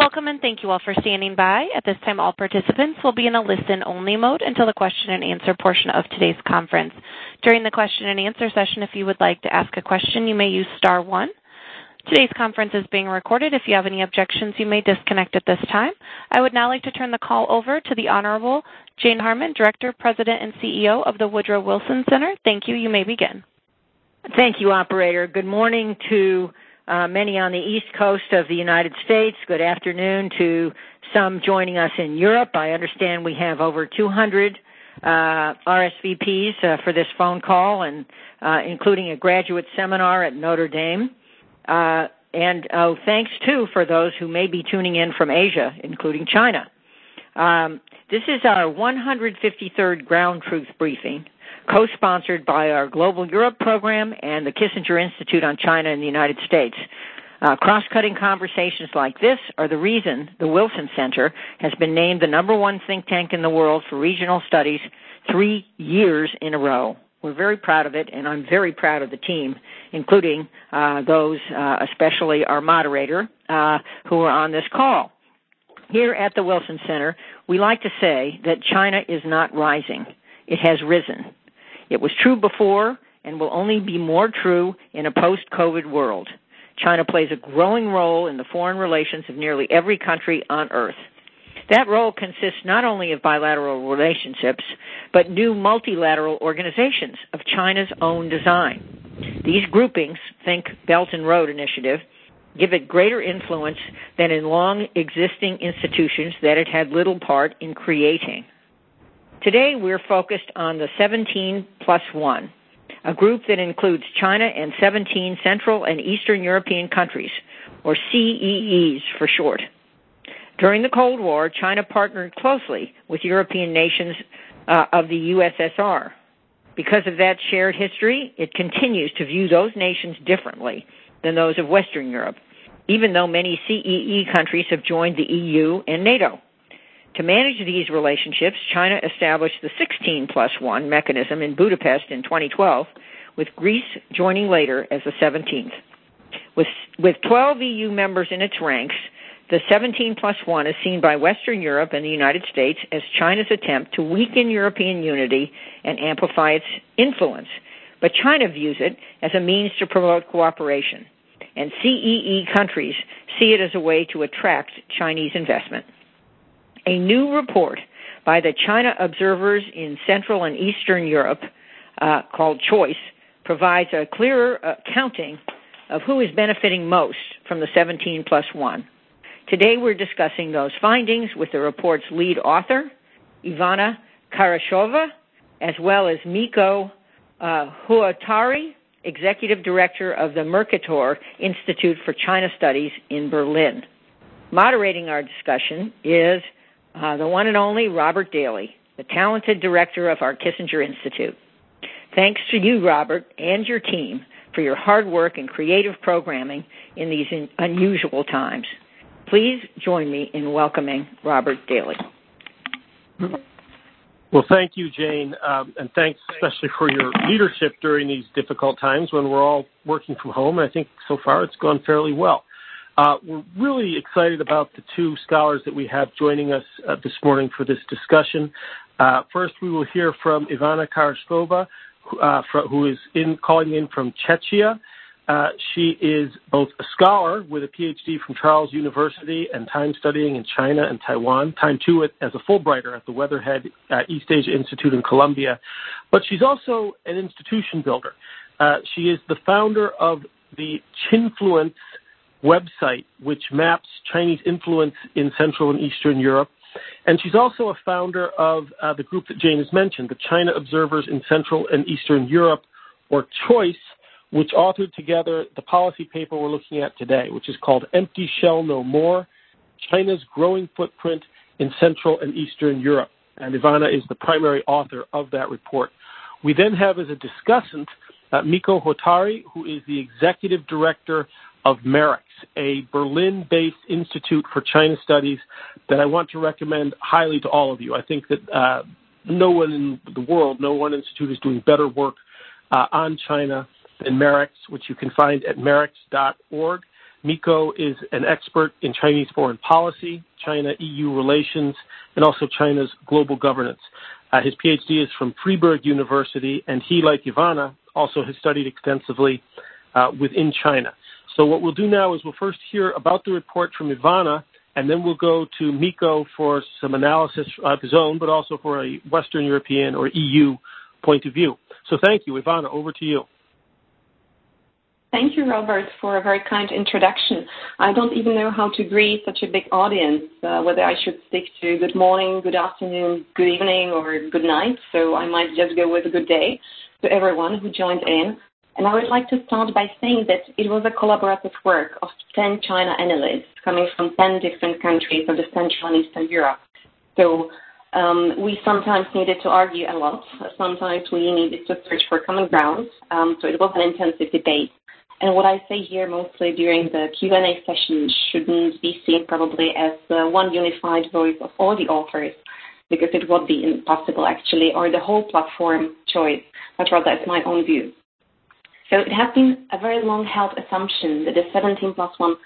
Welcome, and thank you all for standing by. At this time, all participants will be in a listen-only mode until the question and answer portion of today's conference. During the question and answer session, if you would like to ask a question, you may use star one. Today's conference is being recorded. If you have any objections, you may disconnect at this time. I would now like to turn the call over to the Honorable Jane Harman, Director, President, and CEO of the Woodrow Wilson Center. Thank you. You may begin. Thank you, operator. Good morning to many on the East Coast of the United States. Good afternoon to some joining us in Europe. I understand we have over 200 uh, RSVPs uh, for this phone call, and including a graduate seminar at Notre Dame. And oh, thanks, too, for those who may be tuning in from Asia, including China. Um, This is our 153rd Ground Truth Briefing, co-sponsored by our Global Europe program and the Kissinger Institute on China in the United States. Uh, cross-cutting conversations like this are the reason the Wilson Center has been named the number one think tank in the world for regional studies three years in a row. We're very proud of it, and I'm very proud of the team, including uh, those, uh, especially our moderator, who are on this call. Here at the Wilson Center, we like to say that China is not rising. It has risen. It was true before and will only be more true in a post-COVID world. China plays a growing role in the foreign relations of nearly every country on Earth. That role consists not only of bilateral relationships, but new multilateral organizations of China's own design. These groupings, think Belt and Road Initiative, give it greater influence than in long-existing institutions that it had little part in creating. Today, we're focused on the 17 plus one, a group that includes China and 17 Central and Eastern European countries, or CEEs for short. During the Cold War, China partnered closely with European nations uh, of the USSR. Because of that shared history, it continues to view those nations differently than those of Western Europe, even though many CEE countries have joined the EU and NATO. To manage these relationships, China established the 16+1 mechanism in Budapest in 2012, with Greece joining later as the 17th. With 12 EU members in its ranks, the 17+1 is seen by Western Europe and the United States as China's attempt to weaken European unity and amplify its influence. But China views it as a means to promote cooperation, and CEE countries see it as a way to attract Chinese investment. A new report by the China Observers in Central and Eastern Europe, uh, called CHOICE, provides a clearer uh, accounting of who is benefiting most from the 17 plus 1. Today, we're discussing those findings with the report's lead author, Ivana Karásková, as well as Mikko uh, Huotari, Executive Director of the Mercator Institute for China Studies in Berlin. Moderating our discussion is Uh, the one and only Robert Daly, the talented director of our Kissinger Institute. Thanks to you, Robert, and your team for your hard work and creative programming in these unusual times. Please join me in welcoming Robert Daly. Well, thank you, Jane, um, and thanks especially for your leadership during these difficult times when we're all working from home. I think so far it's gone fairly well. Uh, we're really excited about the two scholars that we have joining us uh, this morning for this discussion. Uh, first, we will hear from Ivana Karásková, who is calling in from Czechia. She is both a scholar with a PhD from Charles University and time studying in China and Taiwan, time too as a Fulbrighter at the Weatherhead East Asia Institute in Columbia. But she's also an institution builder. She is the founder of the Chinfluence website, which maps Chinese influence in Central and Eastern Europe. And she's also a founder of uh, the group that Jane has mentioned, the China Observers in Central and Eastern Europe, or CHOICE, which authored together the policy paper we're looking at today, which is called Empty Shell No More: China's Growing Footprint in Central and Eastern Europe. And Ivana is the primary author of that report. We then have as a discussant, uh, Mikko Huotari, who is the Executive Director of MERICS, a Berlin-based institute for China studies that I want to recommend highly to all of you. I think that no one in the world, no one institute is doing better work on China than MERICS, which you can find at merics.org. Mikko is an expert in Chinese foreign policy, China-EU relations, and also China's global governance. Uh, his PhD is from Freiburg University, and he, like Ivana, also has studied extensively uh, within China. So what we'll do now is we'll first hear about the report from Ivana, and then we'll go to Mikko for some analysis of his own, but also for a Western European or EU point of view. So thank you. Ivana, over to you. Thank you, Robert, for a very kind introduction. I don't even know how to greet such a big audience, uh, whether I should stick to good morning, good afternoon, good evening, or good night. So I might just go with a good day to everyone who joined in. And I would like to start by saying that it was a collaborative work of 10 China analysts coming from 10 different countries of the Central and Eastern Europe. So um, we sometimes needed to argue a lot. Sometimes we needed to search for common ground. Um, so it was an intensive debate. And what I say here mostly during the Q&A session shouldn't be seen probably as uh, one unified voice of all the authors, because it would be impossible actually, or the whole platform choice, but rather as my own view. So it has been a very long held assumption that the 17 plus 1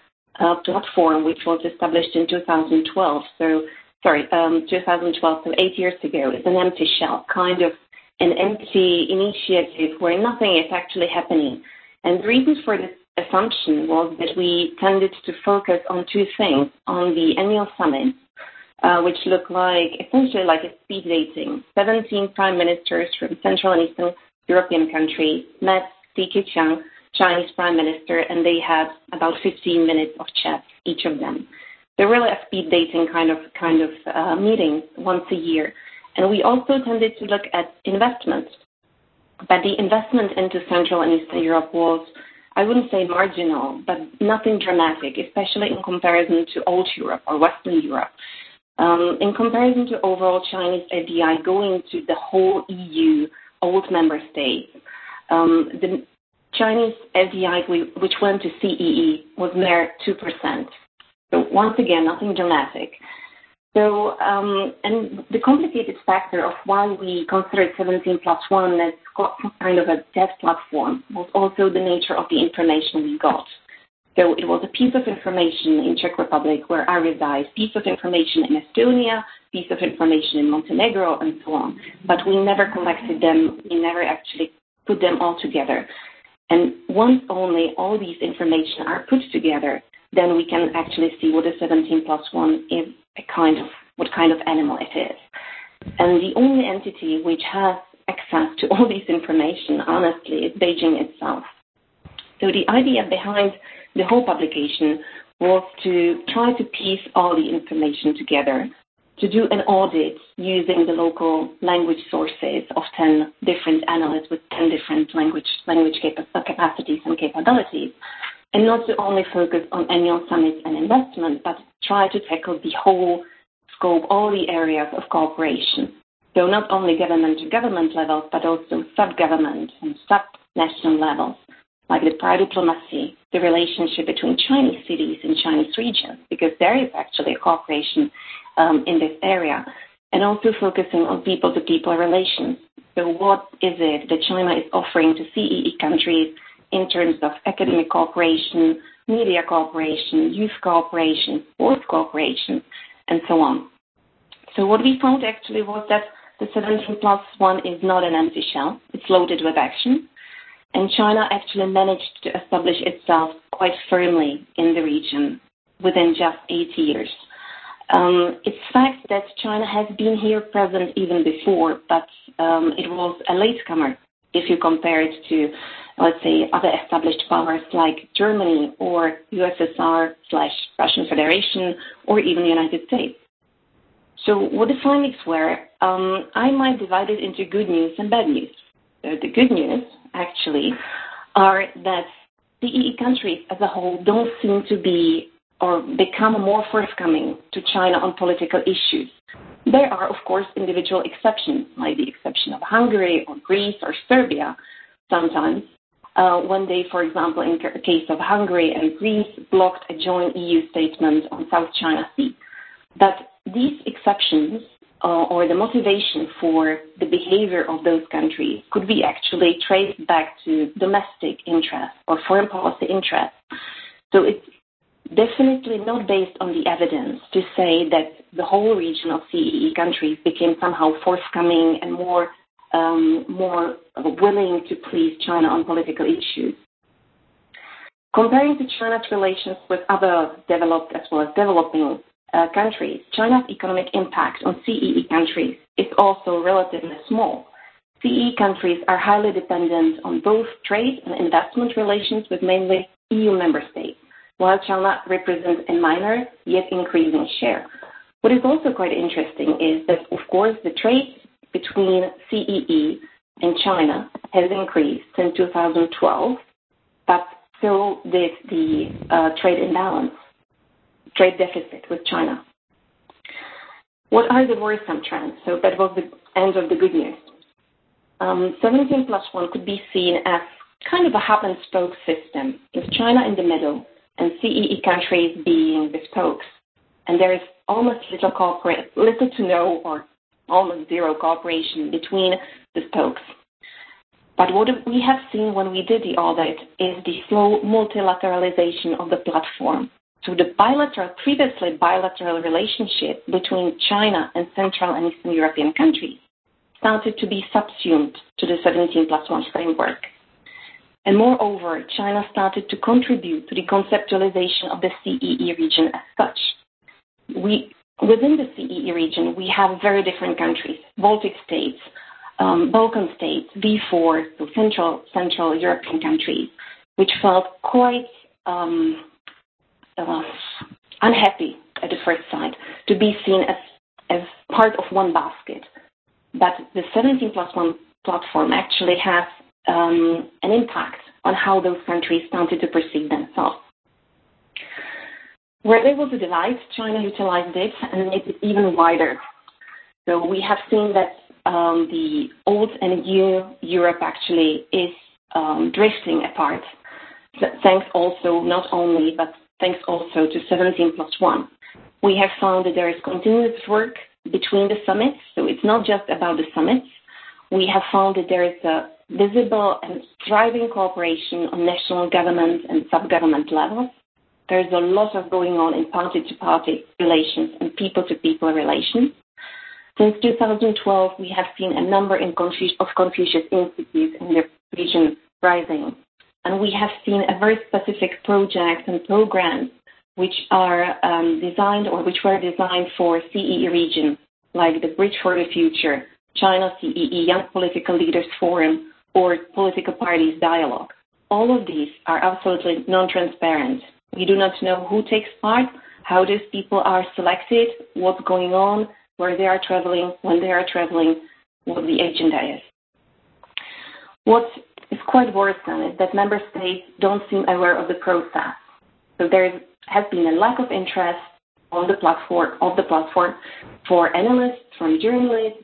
uh, platform, which was established in 2012, so sorry, um, 2012, so eight years ago, is an empty shell, kind of an empty initiative where nothing is actually happening and the reason for this assumption was that we tended to focus on two things on the annual summit, uh, which looked like essentially like a speed dating. 17 prime ministers from Central and Eastern European countries met Li Keqiang, Chinese prime minister, and they had about 15 minutes of chat, each of them. They're really a speed dating kind of kind of uh, meeting once a year. And we also tended to look at investments but the investment into Central and Eastern Europe was, I wouldn't say marginal, but nothing dramatic, especially in comparison to old Europe or Western Europe. Um, in comparison to overall Chinese FDI going to the whole EU, old member states, the Chinese FDI which went to CEE was mere 2%. So once again, nothing dramatic. So, um, and the complicated factor of why we considered 17 plus 1 as kind of a dev platform was also the nature of the information we got. So it was a piece of information in Czech Republic where I reside, piece of information in Estonia, piece of information in Montenegro, and so on. But we never collected them. We never actually put them all together. And once only all these information are put together, then we can actually see what a 17 plus 1 is a kind of what kind of animal it is. And the only entity which has access to all this information, honestly, is Beijing itself. So the idea behind the whole publication was to try to piece all the information together, to do an audit using the local language sources of 10 different analysts with 10 different language, language uh, capacities and capabilities, and not to only focus on annual summits and investment, but try to tackle the whole scope, all the areas of cooperation. So not only government to government levels, but also sub-government and sub-national levels, like the prior diplomacy, the relationship between Chinese cities and Chinese regions, because there is actually a cooperation um, in this area, and also focusing on people-to-people relations. So what is it that China is offering to CEE countries in terms of academic cooperation, media cooperation, youth cooperation, sports cooperation, and so on. So what we found actually was that the 17 plus 1 is not an empty shell. It's loaded with action. And China actually managed to establish itself quite firmly in the region within just eight years. Um, it's fact that China has been here present even before, but um, it was a latecomer if you compare it to let's say, other established powers like Germany or USSR slash Russian Federation or even the United States. So what the findings were, um, I might divide it into good news and bad news. The good news, actually, are that the EE countries as a whole don't seem to be or become more forthcoming to China on political issues. There are, of course, individual exceptions, like the exception of Hungary or Greece or Serbia sometimes, uh, when they, for example, in the case of Hungary and Greece, blocked a joint EU statement on South China Sea. But these exceptions or the motivation for the behavior of those countries could be actually traced back to domestic interests or foreign policy interests. So it's definitely not based on the evidence to say that the whole region of CEE countries became somehow forthcoming and more um, more willing to please China on political issues. Comparing to China's relations with other developed as well as developing uh, countries, China's economic impact on CEE countries is also relatively small. CEE countries are highly dependent on both trade and investment relations with mainly EU member states, while China represents a minor yet increasing share. What is also quite interesting is that, of course, the trade between CEE and China has increased since 2012, but so did the uh, trade imbalance, trade deficit with China. What are the worrisome trends? So that was the end of the good news. Um, 17 plus 1 could be seen as kind of a hub and spoke system, with China in the middle and CEE countries being the spokes. And there is almost little, corporate, little to no or almost zero cooperation between the spokes. But what we have seen when we did the audit is the slow multilateralization of the platform. So the bilateral, previously bilateral relationship between China and Central and Eastern European countries started to be subsumed to the 17 plus 1 framework. And moreover, China started to contribute to the conceptualization of the CEE region as such. We, within the CEE region, we have very different countries, Baltic states, um, Balkan states, V4, so Central, Central European countries, which felt quite um, uh, unhappy at the first sight to be seen as, as part of one basket. But the 17 plus 1 platform actually has um, an impact on how those countries started to perceive themselves. Where there was a divide, China utilized it and made it even wider. So we have seen that um, the old and new Europe actually is um, drifting apart. Thanks also, not only, but thanks also to 17 plus 1. We have found that there is continuous work between the summits, so it's not just about the summits. We have found that there is a visible and thriving cooperation on national government and sub-government levels. There's a lot of going on in party-to-party relations and people-to-people relations. Since 2012, we have seen a number of Confucius Institutes in the region rising. And we have seen a very specific projects and programs which are um, designed or which were designed for CEE region, like the Bridge for the Future, China CEE Young Political Leaders Forum, or political parties dialogue. All of these are absolutely non-transparent. We do not know who takes part, how those people are selected, what's going on, where they are traveling, when they are traveling, what the agenda is. What quite worrisome is that member states don't seem aware of the process. So there has been a lack of interest on the platform of the platform for analysts, from journalists,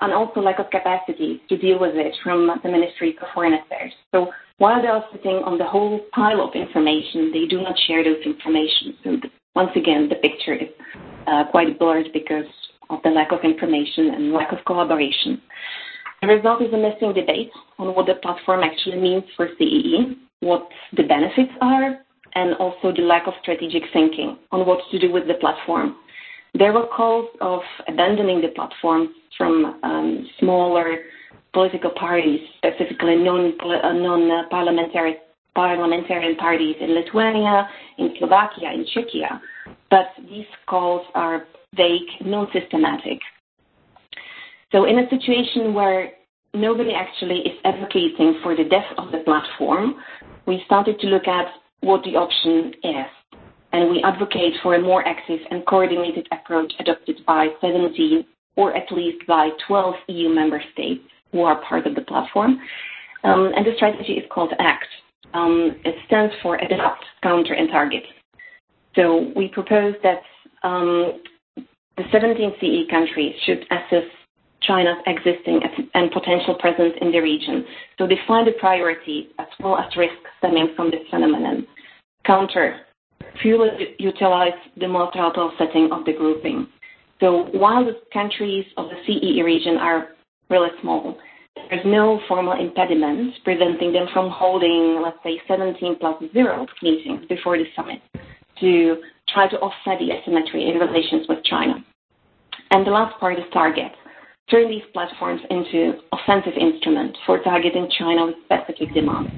and also lack of capacity to deal with it from the Ministry of Foreign Affairs. So while they are sitting on the whole pile of information, they do not share those information. So the, once again, the picture is uh, quite blurred because of the lack of information and lack of collaboration. The result is a missing debate on what the platform actually means for CEE, what the benefits are, and also the lack of strategic thinking on what to do with the platform. There were calls of abandoning the platform from um, smaller political parties, specifically non-parliamentary uh, parliamentarian parties in Lithuania, in Slovakia, in Czechia. But these calls are vague, non-systematic. So in a situation where nobody actually is advocating for the death of the platform, we started to look at what the option is. And we advocate for a more active and coordinated approach adopted by 17 or at least by 12 EU member states who are part of the platform. Um, and the strategy is called ACT. Um, it stands for Adapt, Counter, and Target. So we propose that um, the 17 CE countries should assess China's existing and potential presence in the region. So define the priorities as well as risks stemming from this phenomenon. Counter, fully utilize the multilateral setting of the grouping. So while the countries of the CEE region are really small, there's no formal impediment preventing them from holding, let's say, 17 plus zero meetings before the summit. to try to offset the asymmetry in relations with China. And the last part is target. Turn these platforms into offensive instruments for targeting China with specific demands.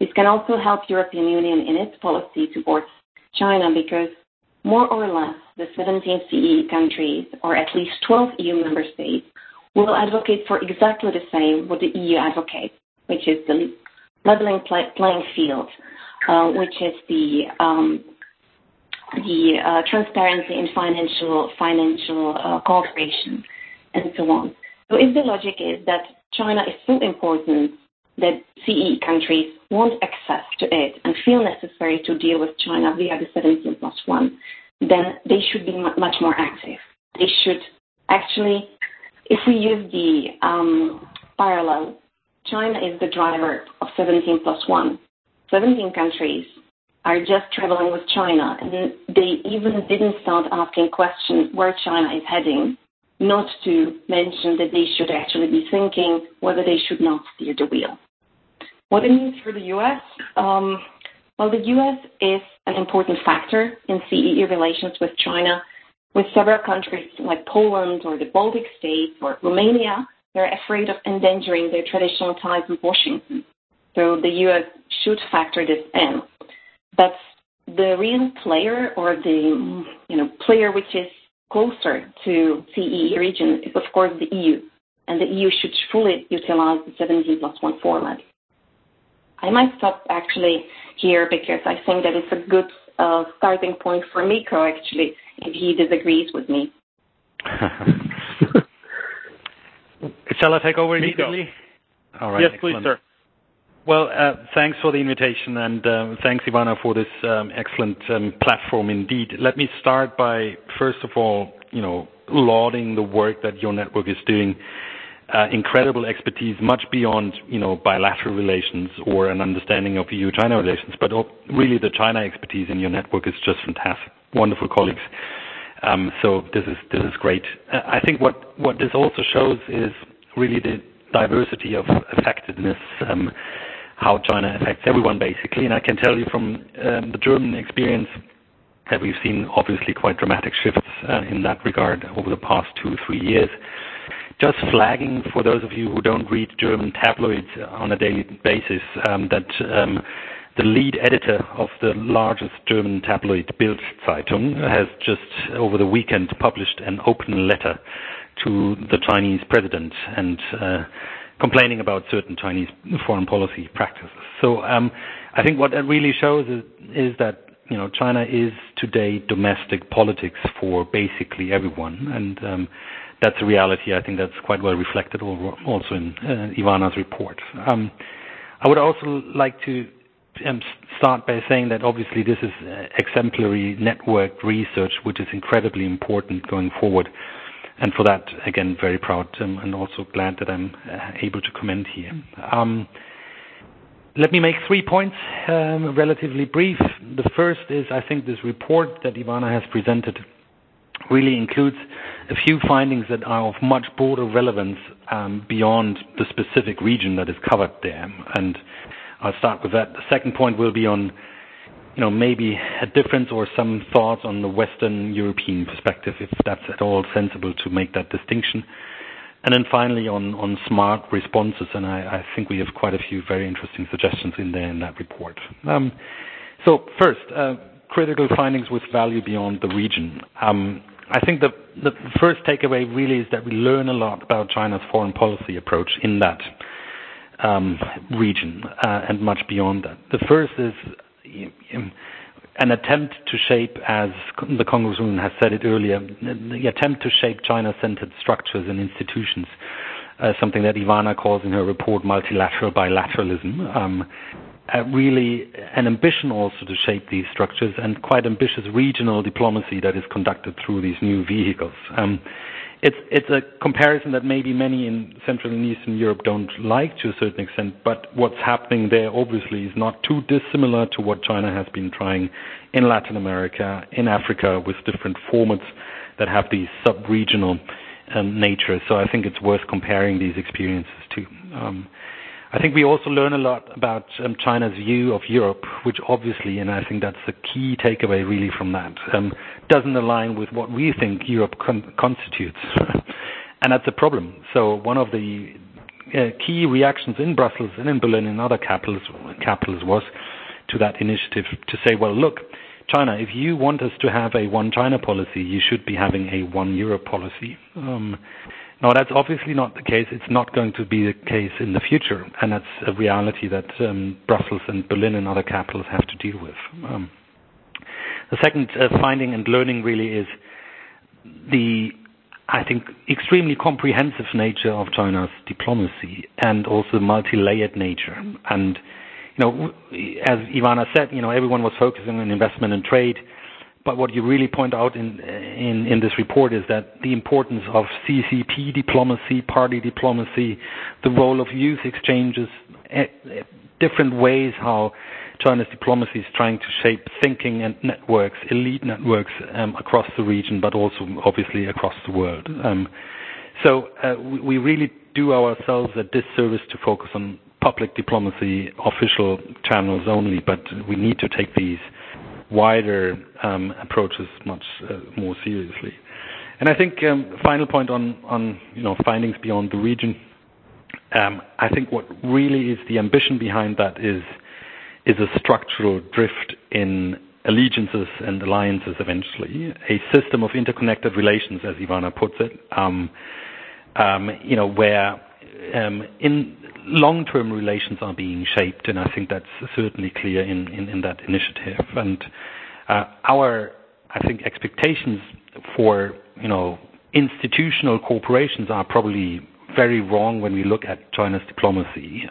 This can also help European Union in its policy towards China because more or less the 17 CE countries, or at least 12 EU member states, will advocate for exactly the same what the EU advocates, which is the leveling play, playing field, uh, which is the um, the uh, transparency in financial financial uh, cooperation and so on. So if the logic is that China is so important that CE countries want access to it and feel necessary to deal with China via the 17 plus 1, then they should be much more active. They should actually, if we use the um, parallel, China is the driver of 17 plus 1. 17 countries are just traveling with China, and they even didn't start asking questions where China is heading, not to mention that they should actually be thinking whether they should not steer the wheel. What it means for the U.S., um, well, the U.S. is an important factor in CEE relations with China, with several countries like Poland or the Baltic states or Romania, they're afraid of endangering their traditional ties with Washington. So the U.S. should factor this in. But the real player or the you know player which is closer to CEE region is of course the EU, and the EU should fully utilize the 17 plus 1 format. I might stop actually here because I think that it's a good uh, starting point for Mikko actually if he disagrees with me. Shall I take over immediately? All right. Yes, excellent. please, sir. Well, uh, thanks for the invitation, and uh, thanks, Ivana, for this um, excellent um, platform indeed. Let me start by, first of all, you know, lauding the work that your network is doing. Uh, incredible expertise, much beyond, you know, bilateral relations or an understanding of EU-China relations, but really the China expertise in your network is just fantastic. Wonderful colleagues. Um, so this is great. I think what this also shows is really the diversity of effectiveness. How China affects everyone, basically. And I can tell you from um, the German experience that we've seen obviously quite dramatic shifts uh, in that regard over the past two, three years. Just flagging for those of you who don't read German tabloids on a daily basis um, that um, the lead editor of the largest German tabloid Bild Zeitung has just over the weekend published an open letter to the Chinese president and uh, complaining about certain Chinese foreign policy practices. So um, I think what that really shows is, that China is today domestic politics for basically everyone, and um, that's a reality. I think that's quite well reflected also in uh, Ivana's report. Um, I would also like to start by saying that obviously this is uh, exemplary network research, which is incredibly important going forward. And for that, again, very proud um, and also glad that I'm uh, able to comment here. Um, let me make three points, um, relatively brief. The first is I think this report that Ivana has presented really includes a few findings that are of much broader relevance um, beyond the specific region that is covered there. And I'll start with that. The second point will be on maybe a difference or some thoughts on the Western European perspective, if that's at all sensible to make that distinction. And then finally on, smart responses, and I, think we have quite a few very interesting suggestions in there in that report. Um, so first, uh, critical findings with value beyond the region. Um, I think the, the first takeaway really is that we learn a lot about China's foreign policy approach in that um, region uh, and much beyond that. The first is an attempt to shape, as the Congresswoman has said it earlier, the attempt to shape China-centered structures and institutions, uh, something that Ivana calls in her report multilateral bilateralism. Um, uh, really an ambition also to shape these structures and quite ambitious regional diplomacy that is conducted through these new vehicles. Um, it's it's a comparison that maybe many in Central and Eastern Europe don't like to a certain extent, but what's happening there obviously is not too dissimilar to what China has been trying in Latin America, in Africa, with different formats that have these sub-regional um, nature. So I think it's worth comparing these experiences too. Um, I think we also learn a lot about um, China's view of Europe, which obviously, and I think that's the key takeaway really from that, um, doesn't align with what we think Europe constitutes. And that's a problem. So one of the uh, key reactions in Brussels and in Berlin and other capitals was to that initiative to say, "Well, look, China, if you want us to have a one China policy, you should be having a one Europe policy." Um, No, that's obviously not the case. It's not going to be the case in the future, and that's a reality that um, Brussels and Berlin and other capitals have to deal with. Um, the second uh, finding and learning really is the, I think, extremely comprehensive nature of China's diplomacy and also multilayered nature. And you know, as Ivana said, you know, everyone was focusing on investment and trade. But what you really point out in this report is that the importance of CCP diplomacy, party diplomacy, the role of youth exchanges, eh, eh, different ways how China's diplomacy is trying to shape thinking and networks, elite networks, um, across the region, but also obviously across the world. Um, so uh, we really do ourselves a disservice to focus on public diplomacy, official channels only, but we need to take these wider um, approaches much uh, more seriously. And I think, um, final point on findings beyond the region. Um, I think what really is the ambition behind that is is a structural drift in allegiances and alliances eventually. A system of interconnected relations, as Ivana puts it, um you know, where long-term relations are being shaped, and I think that's certainly clear in that initiative. And uh our, I think, expectations for you know institutional corporations are probably very wrong when we look at China's diplomacy,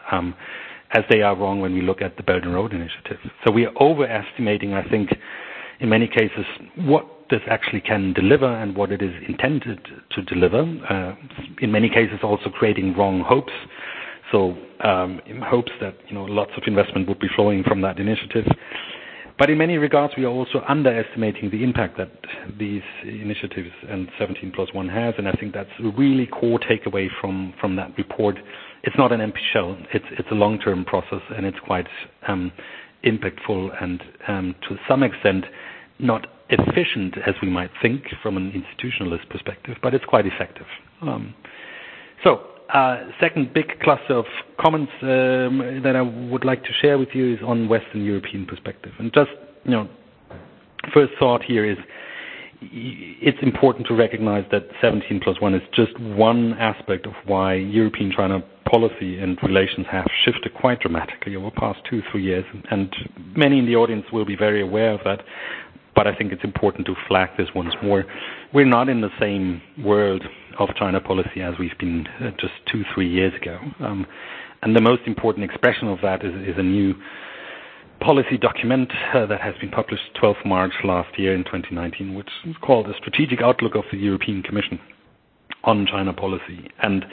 as they are wrong when we look at the Belt and Road Initiative. So we are overestimating, I think, in many cases, what this actually can deliver and what it is intended to deliver. Uh, in many cases, also creating wrong hopes. So um in hopes that lots of investment would be flowing from that initiative. But in many regards, we are also underestimating the impact that these initiatives and 17+1 has, and I think that's a really core takeaway from that report. It's not an empty shell. It's a long-term process, and it's quite um, impactful and, um, to some extent, not efficient as we might think from an institutionalist perspective, but it's quite effective. Um, uh, second big cluster of comments um, that I would like to share with you is on Western European perspective. And just first thought here is, it's important to recognize that 17+1 is just one aspect of why European-China policy and relations have shifted quite dramatically over the past two, three years. And many in the audience will be very aware of that, but I think it's important to flag this once more. We're not in the same world of China policy as we've been just two, three years ago. Um and the most important expression of that is a new policy document that has been published 12th March last year in 2019, which is called the Strategic Outlook of the European Commission on China Policy. And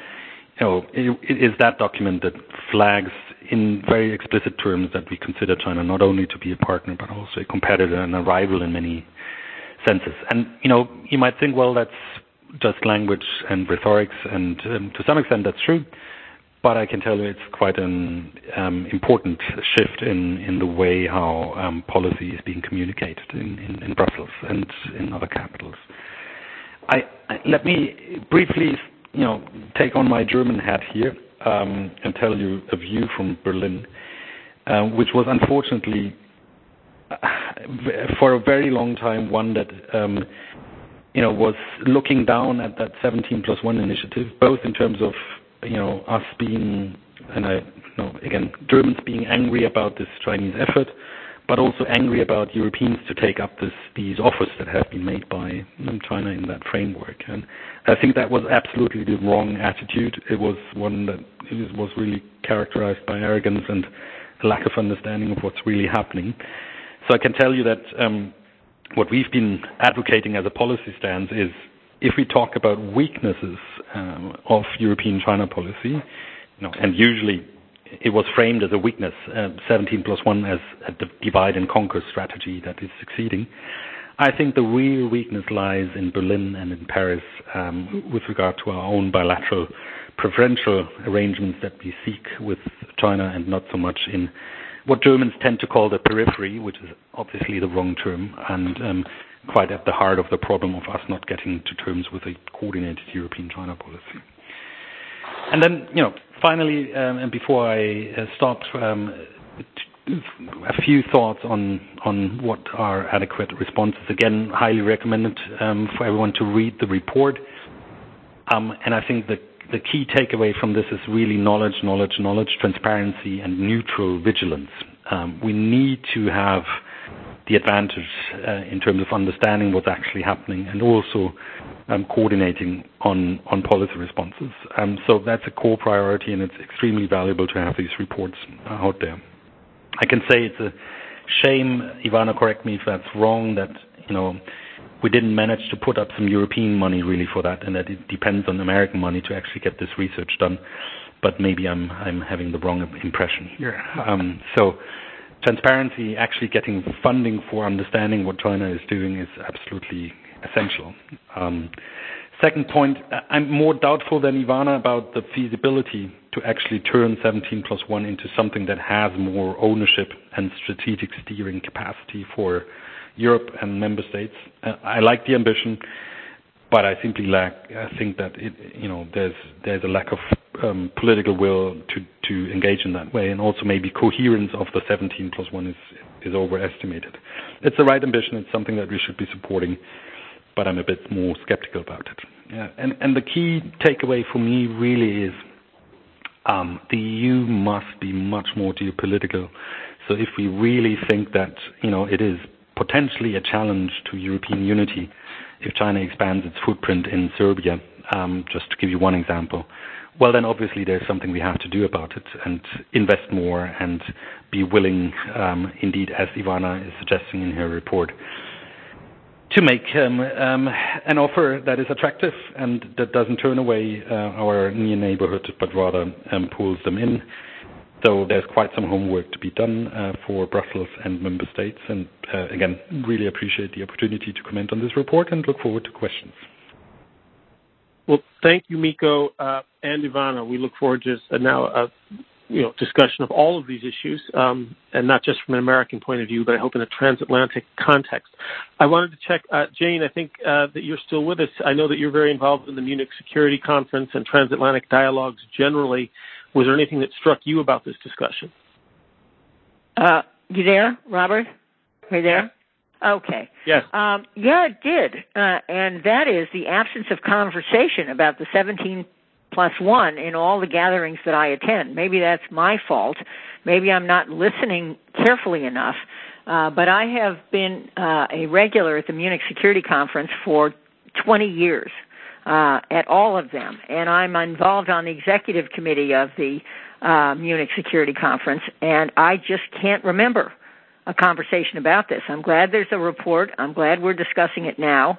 it is that document that flags in very explicit terms that we consider China not only to be a partner, but also a competitor and a rival in many senses. And you know, you might think, well, that's just language and rhetorics, and um, to some extent, that's true. But I can tell you it's quite an um, important shift in the way how um, policy is being communicated in Brussels and in other capitals. Let me briefly you know, take on my German hat here, Um, and tell you a view from Berlin, uh, which was unfortunately, uh, for a very long time, one that um you know was looking down at that 17+1 initiative, both in terms of you know, us being, and again, Germans being angry about this Chinese effort, but also angry about Europeans to take up these offers that have been made by um, China in that framework. And I think that was absolutely the wrong attitude. It was one that was really characterized by arrogance and a lack of understanding of what's really happening. So I can tell you that um, what we've been advocating as a policy stance is, if we talk about weaknesses um, of European-China policy, and usually it was framed as a weakness, 17 plus one as a divide and conquer strategy that is succeeding. I think the real weakness lies in Berlin and in Paris um, with regard to our own bilateral preferential arrangements that we seek with China and not so much in what Germans tend to call the periphery, which is obviously the wrong term and um, quite at the heart of the problem of us not getting to terms with a coordinated European China policy. And then, you know, finally, um, and before I uh, stop, um, a few thoughts on on what are adequate responses. Again, highly recommended um, for everyone to read the report. And I think the the key takeaway from this is really knowledge, knowledge, knowledge, transparency, and neutral vigilance. We need to have the advantage uh, in terms of understanding what's actually happening and also um, coordinating on, on policy responses. Um, so that's a core priority, and it's extremely valuable to have these reports out there. I can say it's a shame, Ivana, correct me if that's wrong, that you know we didn't manage to put up some European money really for that, and that it depends on American money to actually get this research done. But maybe I'm I'm having the wrong impression here. Transparency, actually getting funding for understanding what China is doing, is absolutely essential. Um, second point, I'm more doubtful than Ivana about the feasibility to actually turn 17 plus 1 into something that has more ownership and strategic steering capacity for Europe and member states. Uh, I like the ambition, but I simply think that it, you know, there's there's a lack of um, political will to engage in that way, and also maybe coherence of the 17 plus one is is overestimated. It's the right ambition. It's something that we should be supporting, but I'm a bit more skeptical about it. And and the key takeaway for me really is um, the EU must be much more geopolitical. So if we really think that you know it is potentially a challenge to European unity if China expands its footprint in Serbia, um, just to give you one example, well, then obviously there's something we have to do about it and invest more and be willing, um, indeed, as Ivana is suggesting in her report, to make um, an offer that is attractive and that doesn't turn away uh, our near neighborhood, but rather pulls them in. So there's quite some homework to be done uh, for Brussels and member states. And uh, again, really appreciate the opportunity to comment on this report and look forward to questions. Well, thank you, Mikko uh, and Ivana. We look forward to now a discussion of all of these issues, um, and not just from an American point of view, but I hope in a transatlantic context. I wanted to check, Jane. I think that you're still with us. I know that you're very involved in the Munich Security Conference and transatlantic dialogues generally. Was there anything that struck you about this discussion? Uh, you there, Robert? Are you there? Okay. Yes. Um, yeah, it did, uh, and that is the absence of conversation about the 17 plus one in all the gatherings that I attend. Maybe that's my fault. Maybe I'm not listening carefully enough. Uh, but I have been uh, a regular at the Munich Security Conference for 20 years uh, at all of them, and I'm involved on the executive committee of the uh, Munich Security Conference, and I just can't remember a conversation about this. I'm glad there's a report. I'm glad we're discussing it now.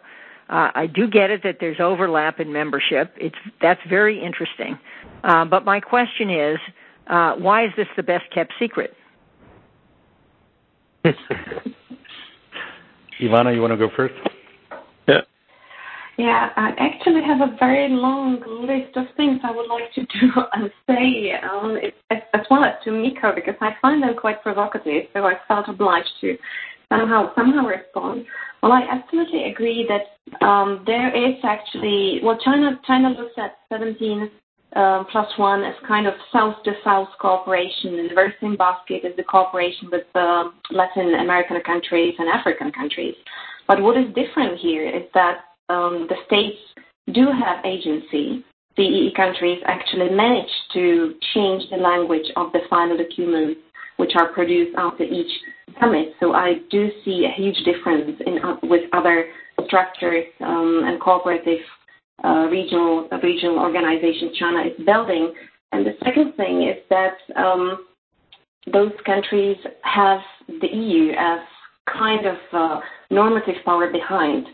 Uh, I do get it that there's overlap in membership. It's that's very interesting. Uh, but my question is, uh, why is this the best kept secret? Ivana, you want to go first? Yeah, I actually have a very long list of things I would like to do and say um, as, well as to Mikko because I find them quite provocative. So I felt obliged to somehow somehow respond. Well, I absolutely agree that um, there is actually well, China China looks at 17 uh, plus one as kind of south to south cooperation, and the very same basket is the cooperation with uh, Latin American countries and African countries. But what is different here is that um, the states do have agency, the EE countries actually manage to change the language of the final documents which are produced after each summit. So I do see a huge difference in uh, with other structures um, and cooperative uh, regional uh, regional organizations China is building. And the second thing is that um, those countries have the EU as kind of uh, normative power behind.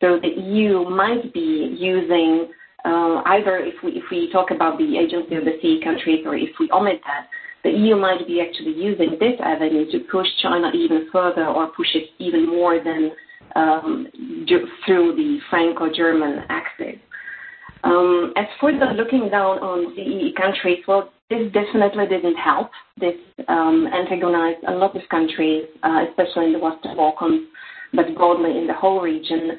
So the EU might be using uh, either if we if we talk about the agency of the CE countries or if we omit that, the EU might be actually using this avenue to push China even further or push it even more than um, through the Franco-German axis. Um, as for the looking down on CEE countries, well, this definitely didn't help. This um, antagonized a lot of countries, uh, especially in the Western Balkans, but broadly in the whole region,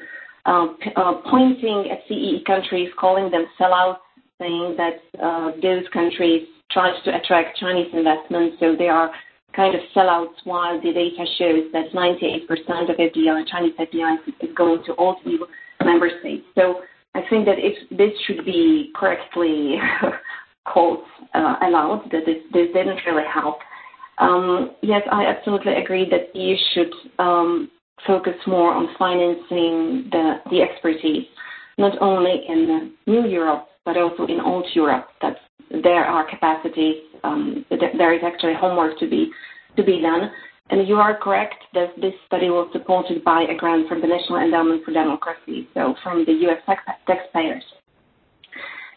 pointing at CEE countries, calling them sellouts, saying that uh, those countries tried to attract Chinese investment, so they are kind of sellouts, while the data shows that 98% of FDI, Chinese FDI, is going to all EU member states. So I think that this should be correctly called uh, allowed, that this, this didn't really help. Um, yes, I absolutely agree that EU should um, focus more on financing the, expertise, not only in New Europe, but also in old Europe. That there are capacities, um, there is actually homework to be to be done. And you are correct that this study was supported by a grant from the National Endowment for Democracy, so from the U.S. Tax- taxpayers.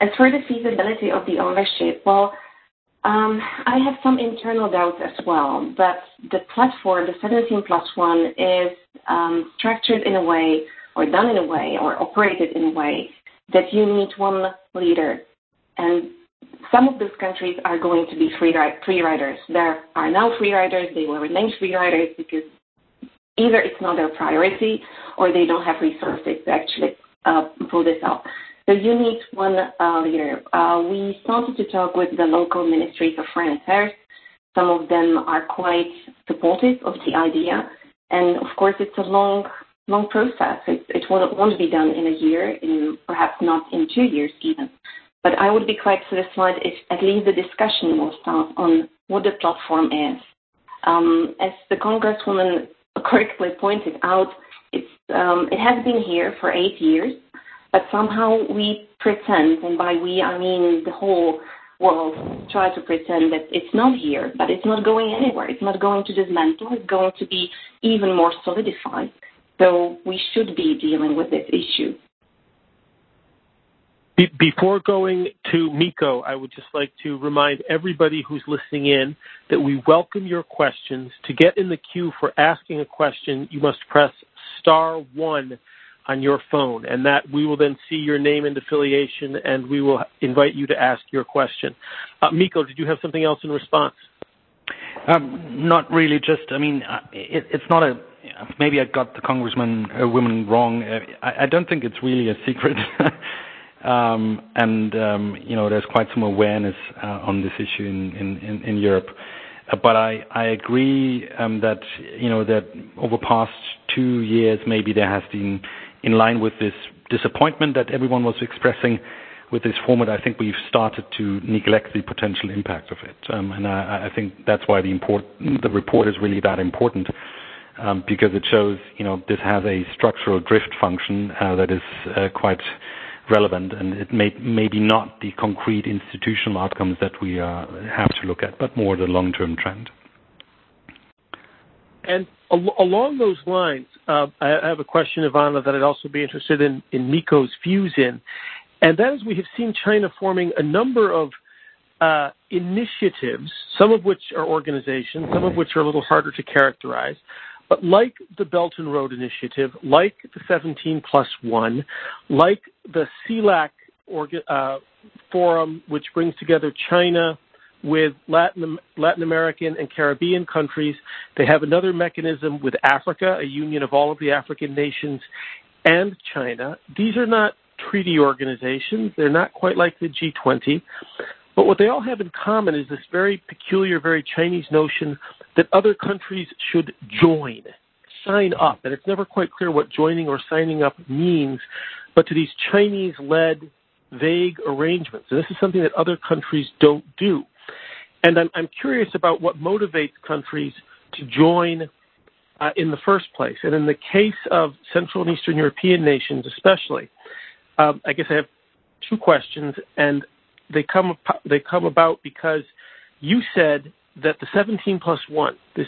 As for the feasibility of the ownership, well, um, I have some internal doubts as well, but the platform, the 17 plus 1, is um, structured in a way, or done in a way, or operated in a way that you need one leader. And some of those countries are going to be free, free riders. There are now free riders. They will remain free riders because either it's not their priority or they don't have resources to actually uh, pull this off. You need one uh, leader. Uh, we started to talk with the local ministries of foreign affairs. Some of them are quite supportive of the idea, and of course, it's a long, long process. It, it won't, won't be done in a year, in perhaps not in two years even. But I would be quite satisfied if at least the discussion will start on what the platform is. Um, as the Congresswoman correctly pointed out, it's, um, it has been here for eight years, but somehow we pretend, and by we I mean the whole world, try to pretend that it's not here, but it's not going anywhere. It's not going to dismantle. It's going to be even more solidified. So we should be dealing with this issue. Before going to Mikko, I would just like to remind everybody who's listening in that we welcome your questions. To get in the queue for asking a question, you must press star one on your phone, and that we will then see your name and affiliation, and we will invite you to ask your question. Uh, Mikko, did you have something else in response? Um, not really. Just, I mean, uh, it, it's not a. Maybe I got the congressman uh, woman wrong. I, don't think it's really a secret. Um, and um, you know, there's quite some awareness on this issue in Europe. But I, agree um, that you know that over past two years, maybe there has been, in line with this disappointment that everyone was expressing with this format, I think we've started to neglect the potential impact of it, um, and I, think that's why the report is really that important. Um, because it shows, you know, this has a structural drift function uh, that is uh, quite relevant, and it may maybe not the concrete institutional outcomes that we uh, have to look at, but more the long-term trend. And along those lines, uh, I have a question, Ivana, that I'd also be interested in, in Mikko's views in, and that is we have seen China forming a number of uh, initiatives, some of which are organizations, some of which are a little harder to characterize, but like the Belt and Road Initiative, like the 17 plus 1, like the CELAC uh, forum, which brings together China with Latin, Latin American and Caribbean countries, they have another mechanism with Africa, a union of all of the African nations, and China. These are not treaty organizations. They're not quite like the G20. But what they all have in common is this very peculiar, very Chinese notion that other countries should join, sign up. And it's never quite clear what joining or signing up means, but to these Chinese led vague arrangements. And this is something that other countries don't do. And I'm, I'm curious about what motivates countries to join uh, in the first place. And in the case of Central and Eastern European nations, especially, um, I guess I have two questions, and they come they come about because you said that the 17 plus 1, this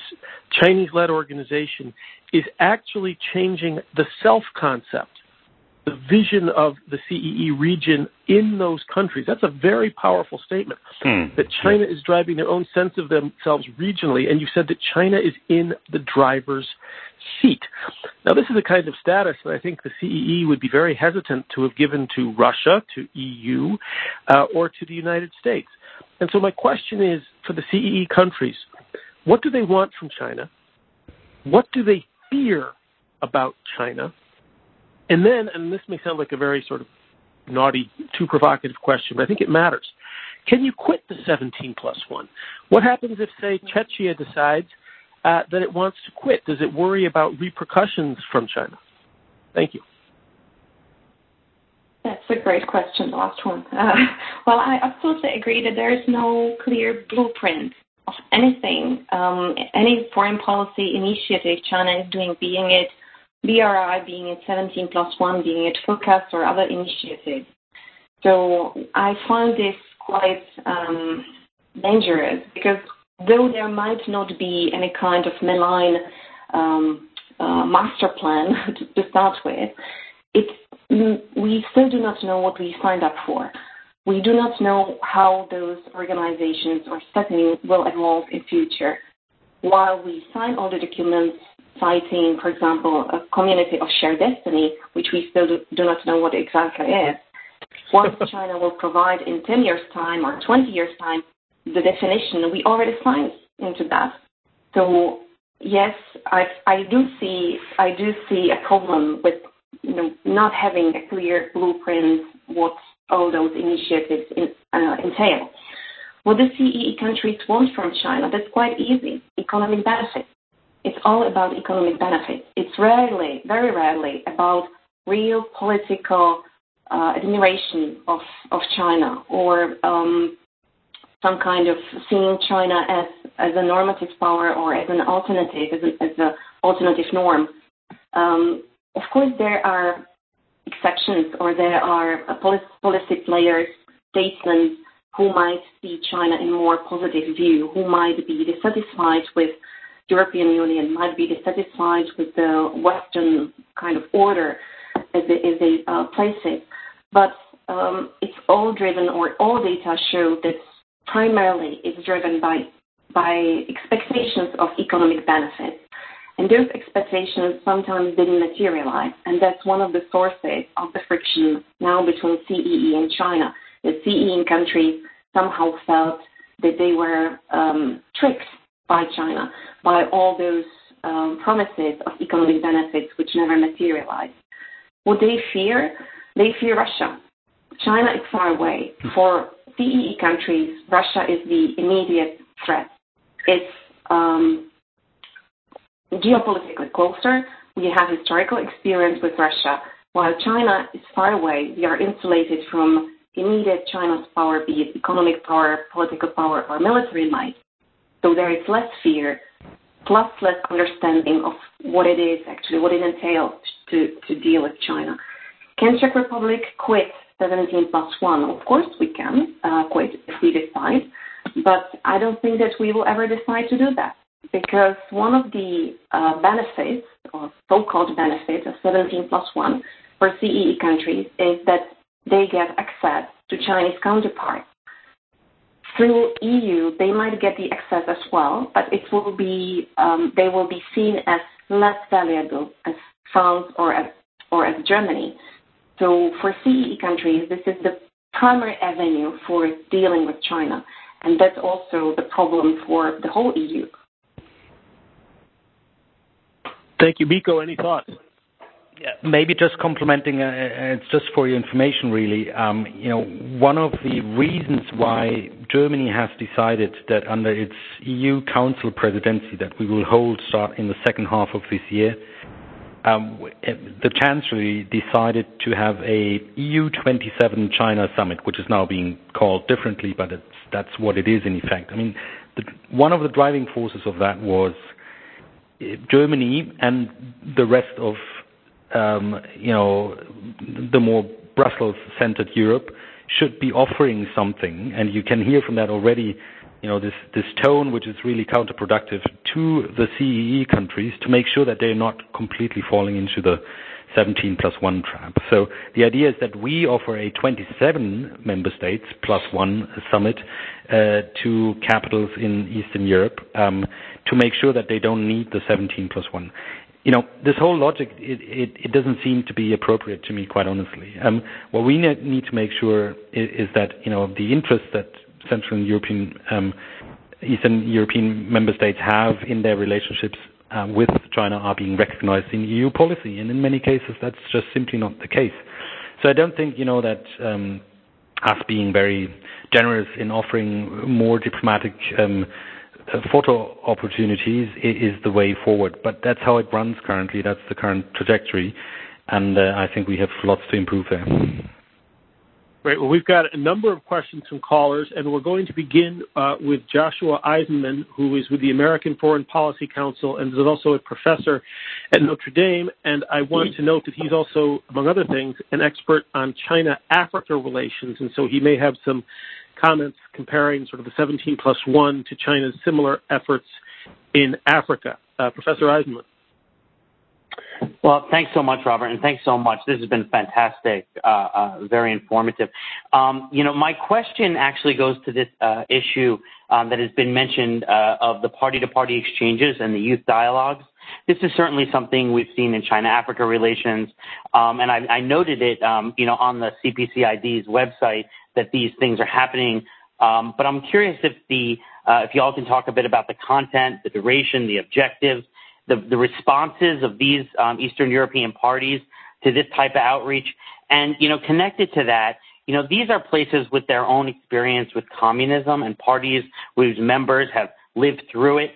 Chinese led organization, is actually changing the self concept the vision of the CEE region in those countries. That's a very powerful statement. Hmm. That China is driving their own sense of themselves regionally, and you said that China is in the driver's seat. Now, this is a kind of status that I think the CEE would be very hesitant to have given to Russia, to EU, uh, or to the United States. And so my question is, for the CEE countries, what do they want from China? What do they fear about China? And then, and this may sound like a very sort of naughty, too provocative question, but I think it matters. Can you quit the 17 plus 1? What happens if, say, Czechia decides uh, that it wants to quit? Does it worry about repercussions from China? Thank you. That's a great question, the last one. Uh, well, I absolutely agree that there is no clear blueprint of anything, um, any foreign policy initiative China is doing, being it BRI, being it 17 plus 1, being it FOCAC or other initiatives. So I find this quite um, dangerous because though there might not be any kind of malign um, uh, master plan to, to start with, it's, we still do not know what we signed up for. We do not know how those organizations or setting will evolve in future. While we sign all the documents citing, for example, a community of shared destiny, which we still do, do not know what exactly is, once China will provide in 10 years' time or 20 years' time the definition, we already signed into that. So yes, I, I do see I do see a problem with you know not having a clear blueprint what all those initiatives in, uh, entail. What the CEE countries want from China, that's quite easy. Economic benefits. It's all about economic benefits. It's rarely, very rarely, about real political uh, admiration of, of China or um, some kind of seeing China as, as a normative power or as an alternative, as an as alternative norm. Um, of course, there are exceptions or there are policy players, statesmen who might see China in a more positive view, who might be dissatisfied with European Union, might be dissatisfied with the Western kind of order as they, as they uh, place it. But um, it's all driven, or all data show that primarily it's driven by by expectations of economic benefits. And those expectations sometimes didn't materialize, and that's one of the sources of the friction now between CEE and China. The CEE countries somehow felt that they were um, tricked by China by all those um, promises of economic benefits which never materialized. What they fear, they fear Russia. China is far away. For CEE countries, Russia is the immediate threat. It's um, geopolitically closer. We have historical experience with Russia. While China is far away, we are insulated from immediate China's power, be it economic power, political power, or military might. So there is less fear, plus less understanding of what it is actually, what it entails to, deal with China. Can Czech Republic quit 17 plus 1? Of course we can uh, quit if we decide, but I don't think that we will ever decide to do that because one of the uh, benefits, or so-called benefits of 17 plus 1 for CEE countries is that they get access to Chinese counterparts. Through EU, they might get the access as well, but it will be um, they will be seen as less valuable as France or as or as Germany. So for CEE countries, this is the primary avenue for dealing with China, and that's also the problem for the whole EU. Thank you, Mikko. Any thoughts? Maybe just complementing, uh, it's just for your information, really. Um, you know, one of the reasons why Germany has decided that under its EU Council presidency that we will hold start in the second half of this year, um, the Chancellery decided to have a EU 27 China summit, which is now being called differently, but that's what it is in effect. I mean, one of the driving forces of that was Germany and the rest of um, you know the more Brussels-centered Europe should be offering something, and you can hear from that already. You know this tone, which is really counterproductive to the CEE countries, to make sure that they're not completely falling into the 17 plus one trap. So the idea is that we offer a 27 member states plus one summit uh, to capitals in Eastern Europe um, to make sure that they don't need the 17 plus one. You know, this whole logic, it, doesn't seem to be appropriate to me, quite honestly. Um, what we need to make sure is, that, you know, the interest that Central and European, um, Eastern European member states have in their relationships uh, with China are being recognized in EU policy, and in many cases that's just simply not the case. So I don't think you know that um, us being very generous in offering more diplomatic photo opportunities is, the way forward. But that's how it runs currently. That's the current trajectory, and uh, I think we have lots to improve there. Great. Well, we've got a number of questions from callers, and we're going to begin uh, with Joshua Eisenman, who is with the American Foreign Policy Council and is also a professor at Notre Dame. And I want to note that he's also, among other things, an expert on China-Africa relations, and so he may have some comments comparing sort of the 17 plus 1 to China's similar efforts in Africa. Uh, Professor Eisenman. Well, thanks so much, Robert, and thanks so much. This has been fantastic, uh, uh, very informative. Um, you know, my question actually goes to this issue um, that has been mentioned of the party-to-party exchanges and the youth dialogues. This is certainly something we've seen in China-Africa relations, um, and I, noted it, you know, on the CPCID's website that these things are happening. Um, but I'm curious if the uh, if you all can talk a bit about the content, the duration, the objectives, the, responses of these um, Eastern European parties to this type of outreach. And, you know, connected to that, you know, these are places with their own experience with communism and parties whose members have lived through it.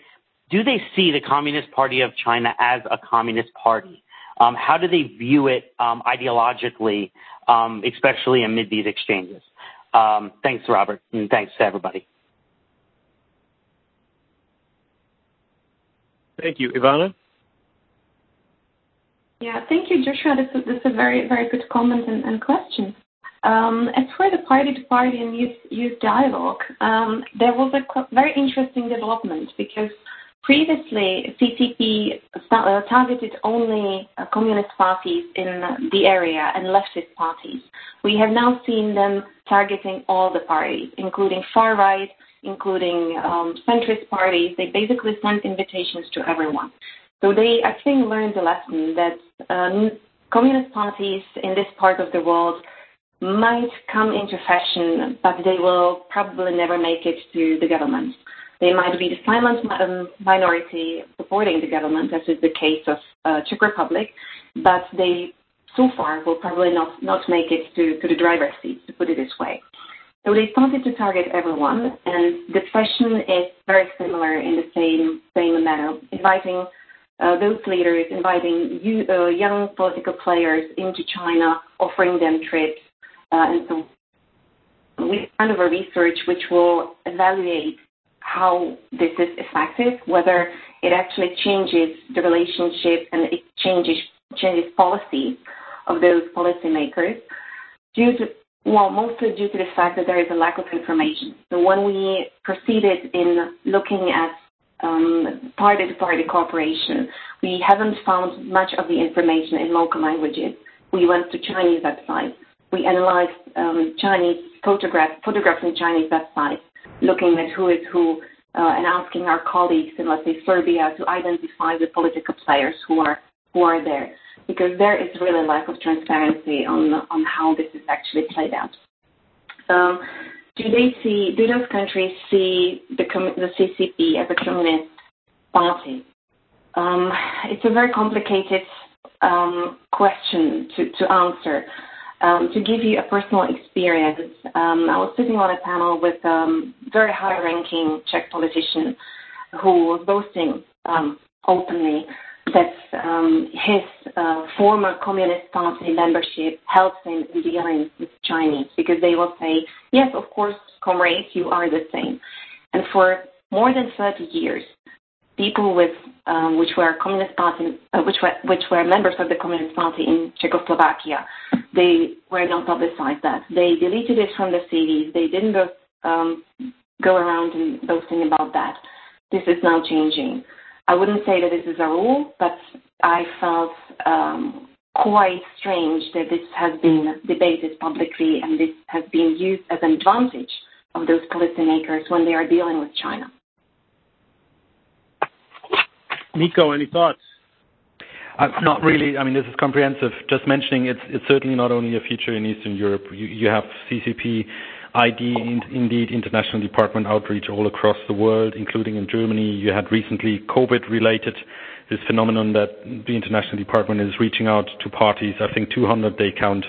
Do they see the Communist Party of China as a communist party? Um, how do they view it um, ideologically, um, especially amid these exchanges? Um, thanks, Robert, and thanks to everybody. Thank you. Ivana? Yeah, thank you, Joshua. This is, a very, very good comment and, and question. Um, as for the party-to-party and youth, youth dialogue, um, there was a very interesting development because previously CCP uh, targeted only uh, communist parties in the area and leftist parties. We have now seen them targeting all the parties, including far-right, including um, centrist parties. They basically sent invitations to everyone. So they, I think, learned the lesson that um, communist parties in this part of the world might come into fashion, but they will probably never make it to the government. They might be the silent um, minority supporting the government, as is the case of uh, Czech Republic, but they so far will probably not, not make it to, to the driver's seat, to put it this way. So they started to target everyone, and the session is very similar in the same same manner, inviting uh, those leaders, inviting you, uh, young political players into China, offering them trips, uh, and so we kind of a research which will evaluate how this is effective, whether it actually changes the relationship and it changes changes policies of those policymakers. Due to well, mostly due to the fact that there is a lack of information. So when we proceeded in looking at um, party-to-party cooperation, we haven't found much of the information in local languages. We went to Chinese websites. We analyzed um, Chinese photographs, photographs in Chinese websites, looking at who is who, uh, and asking our colleagues in, let's say, Serbia to identify the political players who are who are there because there is really lack of transparency on on how this is actually played out. Um, do they see? Do those countries see the the CCP as a communist party? Um, it's a very complicated um, question to, to answer. Um, to give you a personal experience, um, I was sitting on a panel with a um, very high-ranking Czech politician who was boasting um, openly that um, his uh, former Communist Party membership helps him in dealing with Chinese because they will say, yes, of course, comrades, you are the same. And for more than 30 years, people with um, which were Communist Party, uh, which were which were members of the Communist Party in Czechoslovakia, they were not publicized that. They deleted it from the CDs. They didn't go, um, go around and boasting about that. This is now changing. I wouldn't say that this is a rule, but I felt um, quite strange that this has been debated publicly and this has been used as an advantage of those policymakers when they are dealing with China. Mikko, any thoughts? Not really. I mean, this is comprehensive. Just mentioning it's certainly not only a feature in Eastern Europe. You have CCP, ID, indeed, international department outreach all across the world, including in Germany. You had recently COVID-related, this phenomenon that the international department is reaching out to parties, I think 200 they count,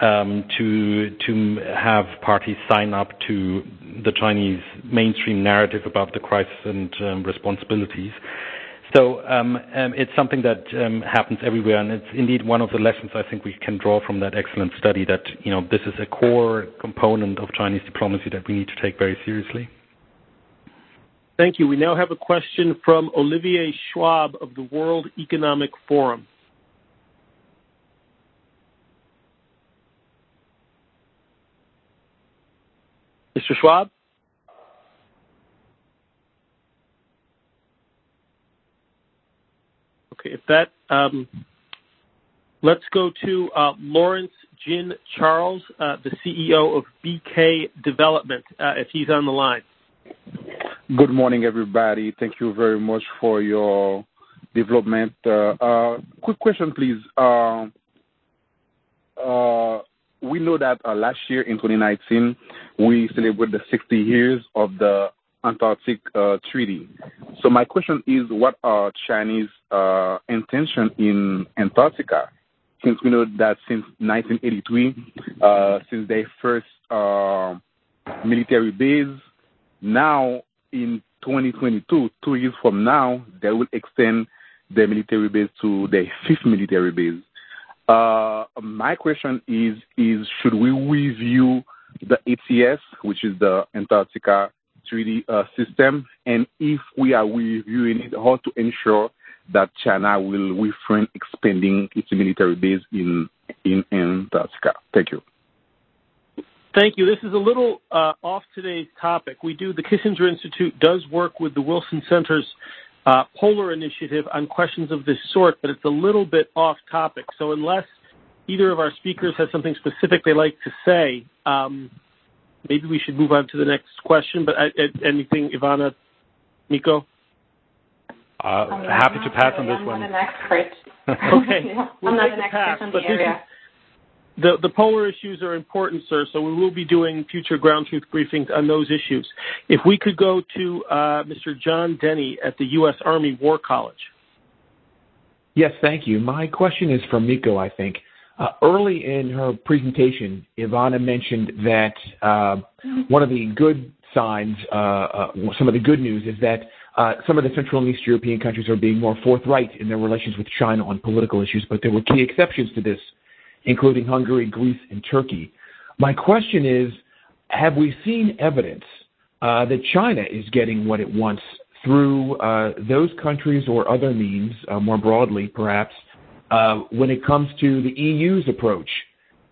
um to to have parties sign up to the Chinese mainstream narrative about the crisis and responsibilities. So, um, um, it's something that um, happens everywhere, and it's indeed one of the lessons I think we can draw from that excellent study that this is a core component of Chinese diplomacy that we need to take very seriously. Thank you. We now have a question from Olivier Schwab of the World Economic Forum. Mr. Schwab? Okay. If that, um, let's go to uh, Lawrence Jin Charles, uh, the CEO of BK Development, uh, if he's on the line. Good morning, everybody. Thank you very much for your development. Quick question, please. We know that last year in 2019, we celebrated the 60 years of the Antarctic uh, Treaty. So my question is, what are Chinese uh, intention in Antarctica? Since we know that since 1983, uh, since their first military base, now in 2022, two years from now, they will extend their military base to their fifth military base. My question is, should we review the ATS, which is the Antarctica Treaty uh, System? And if we are reviewing it, how to ensure that China will refrain expanding its military base in in Antarctica? Thank you. Thank you. This is a little uh, off today's topic. We do the Kissinger Institute does work with the Wilson Center's uh, Polar Initiative on questions of this sort, but it's a little bit off topic. So unless either of our speakers has something specific they'd like to say, um, maybe we should move on to the next question. But anything, Ivana, Mikko? Uh, happy to pass on this one. I'm not an expert. Okay. I'm not an expert on the area. The polar issues are important, sir, so we will be doing future ground truth briefings on those issues. If we could go to uh, Mr. John Denny at the U.S. Army War College. Yes, thank you. My question is for Mikko, I think. Uh, early in her presentation, Ivana mentioned that uh, one of the good signs, uh, some of the good news is that some of the Central and East European countries are being more forthright in their relations with China on political issues, but there were key exceptions to this, including Hungary, Greece, and Turkey. My question is, have we seen evidence that China is getting what it wants through those countries or other means, more broadly perhaps, Uh, when it comes to the EU's approach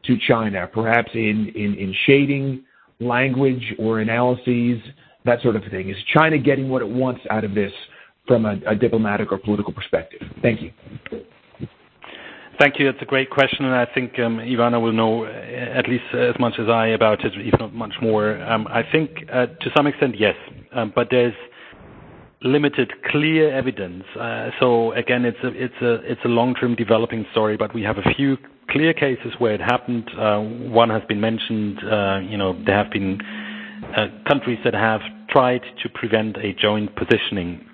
to China, perhaps in shading language or analyses, that sort of thing? Is China getting what it wants out of this from a diplomatic or political perspective? Thank you. Thank you. That's a great question, and I think um, Ivana will know uh, at least as much as I about it, if not much more. Um, I think uh, to some extent, yes. Um but there's limited clear evidence. Uh, so again, it's a long-term developing story, but we have a few clear cases where it happened. Uh, one has been mentioned. Uh you know, there have been uh, countries that have tried to prevent a joint positioning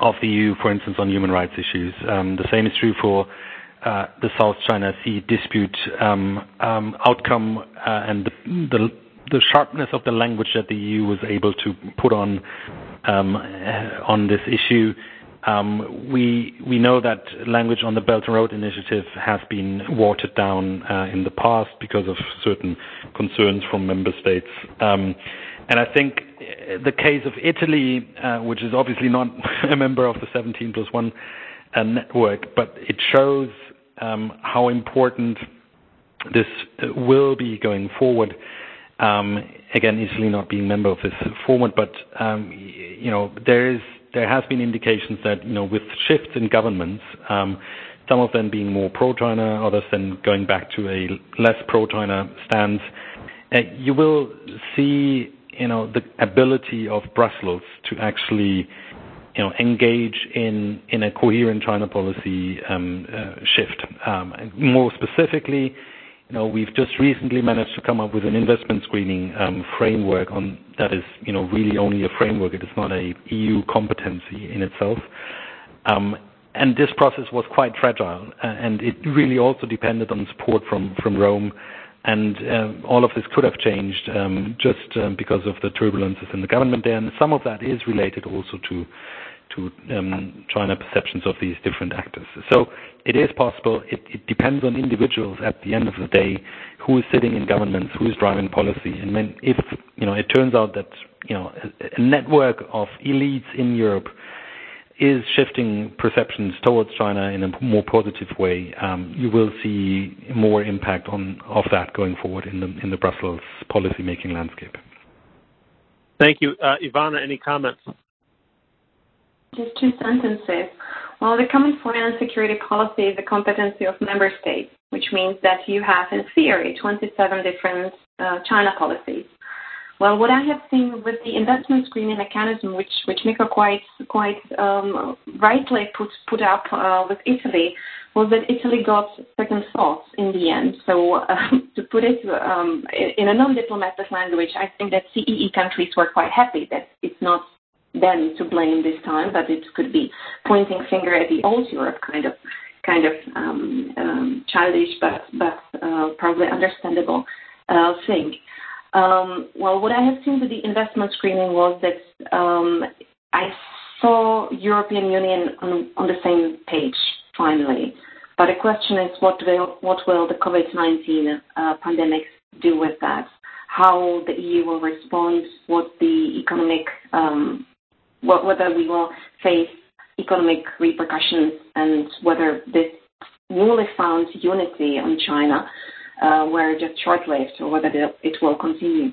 of the EU, for instance, on human rights issues. Um, the same is true for the South China Sea dispute um, um, outcome and the sharpness of the language that the EU was able to put on Um, this issue. Um, we know that language on the Belt and Road Initiative has been watered down uh, in the past because of certain concerns from member states. Um and I think uh, the case of Italy, uh, which is obviously not a member of the 17+1 network, but it shows um, how important this will be going forward. Um, again, Italy not being member of this format, but um you know, there is there has been indications that you know with shifts in governments, um, some of them being more pro-China, others then going back to a less pro-China stance. Uh, you will see you know the ability of Brussels to actually you know engage in in a coherent China policy um, uh, shift. More specifically, we've just recently managed to come up with an investment screening um, framework that is you know, really only a framework. It is not a EU competency in itself. Um and this process was quite fragile, and it really also depended on support from Rome. And um, all of this could have changed um, just because of the turbulences in the government there. And some of that is related also to China um, perceptions of these different actors. So it is possible. It depends on individuals at the end of the day, who is sitting in governments, who is driving policy. If it turns out that a network of elites in Europe is shifting perceptions towards China in a more positive way, um, you will see more impact of that going forward in the Brussels policymaking landscape. Thank you. Uh, Ivana, any comments? Just two sentences. Well, the common foreign and security policy is the competency of member states, which means that you have, in theory, 27 different uh, China policies. Well, what I have seen with the investment screening mechanism, which Mikko quite um, rightly put up uh, with Italy, was that Italy got second thoughts in the end. So, um, to put it um, in a non-diplomatic language, I think that CEE countries were quite happy that it's not them to blame this time, but it could be pointing finger at the old Europe kind of kind of um, um, childish but but uh, probably understandable uh, thing. Um, well, what I have seen with the investment screening was that I saw European Union on the same page finally. But the question is, what will what will the COVID-19 uh, pandemic do with that? How the EU will respond, whether we will face economic repercussions, and whether this newly found unity on China uh, were just short-lived or whether it will continue.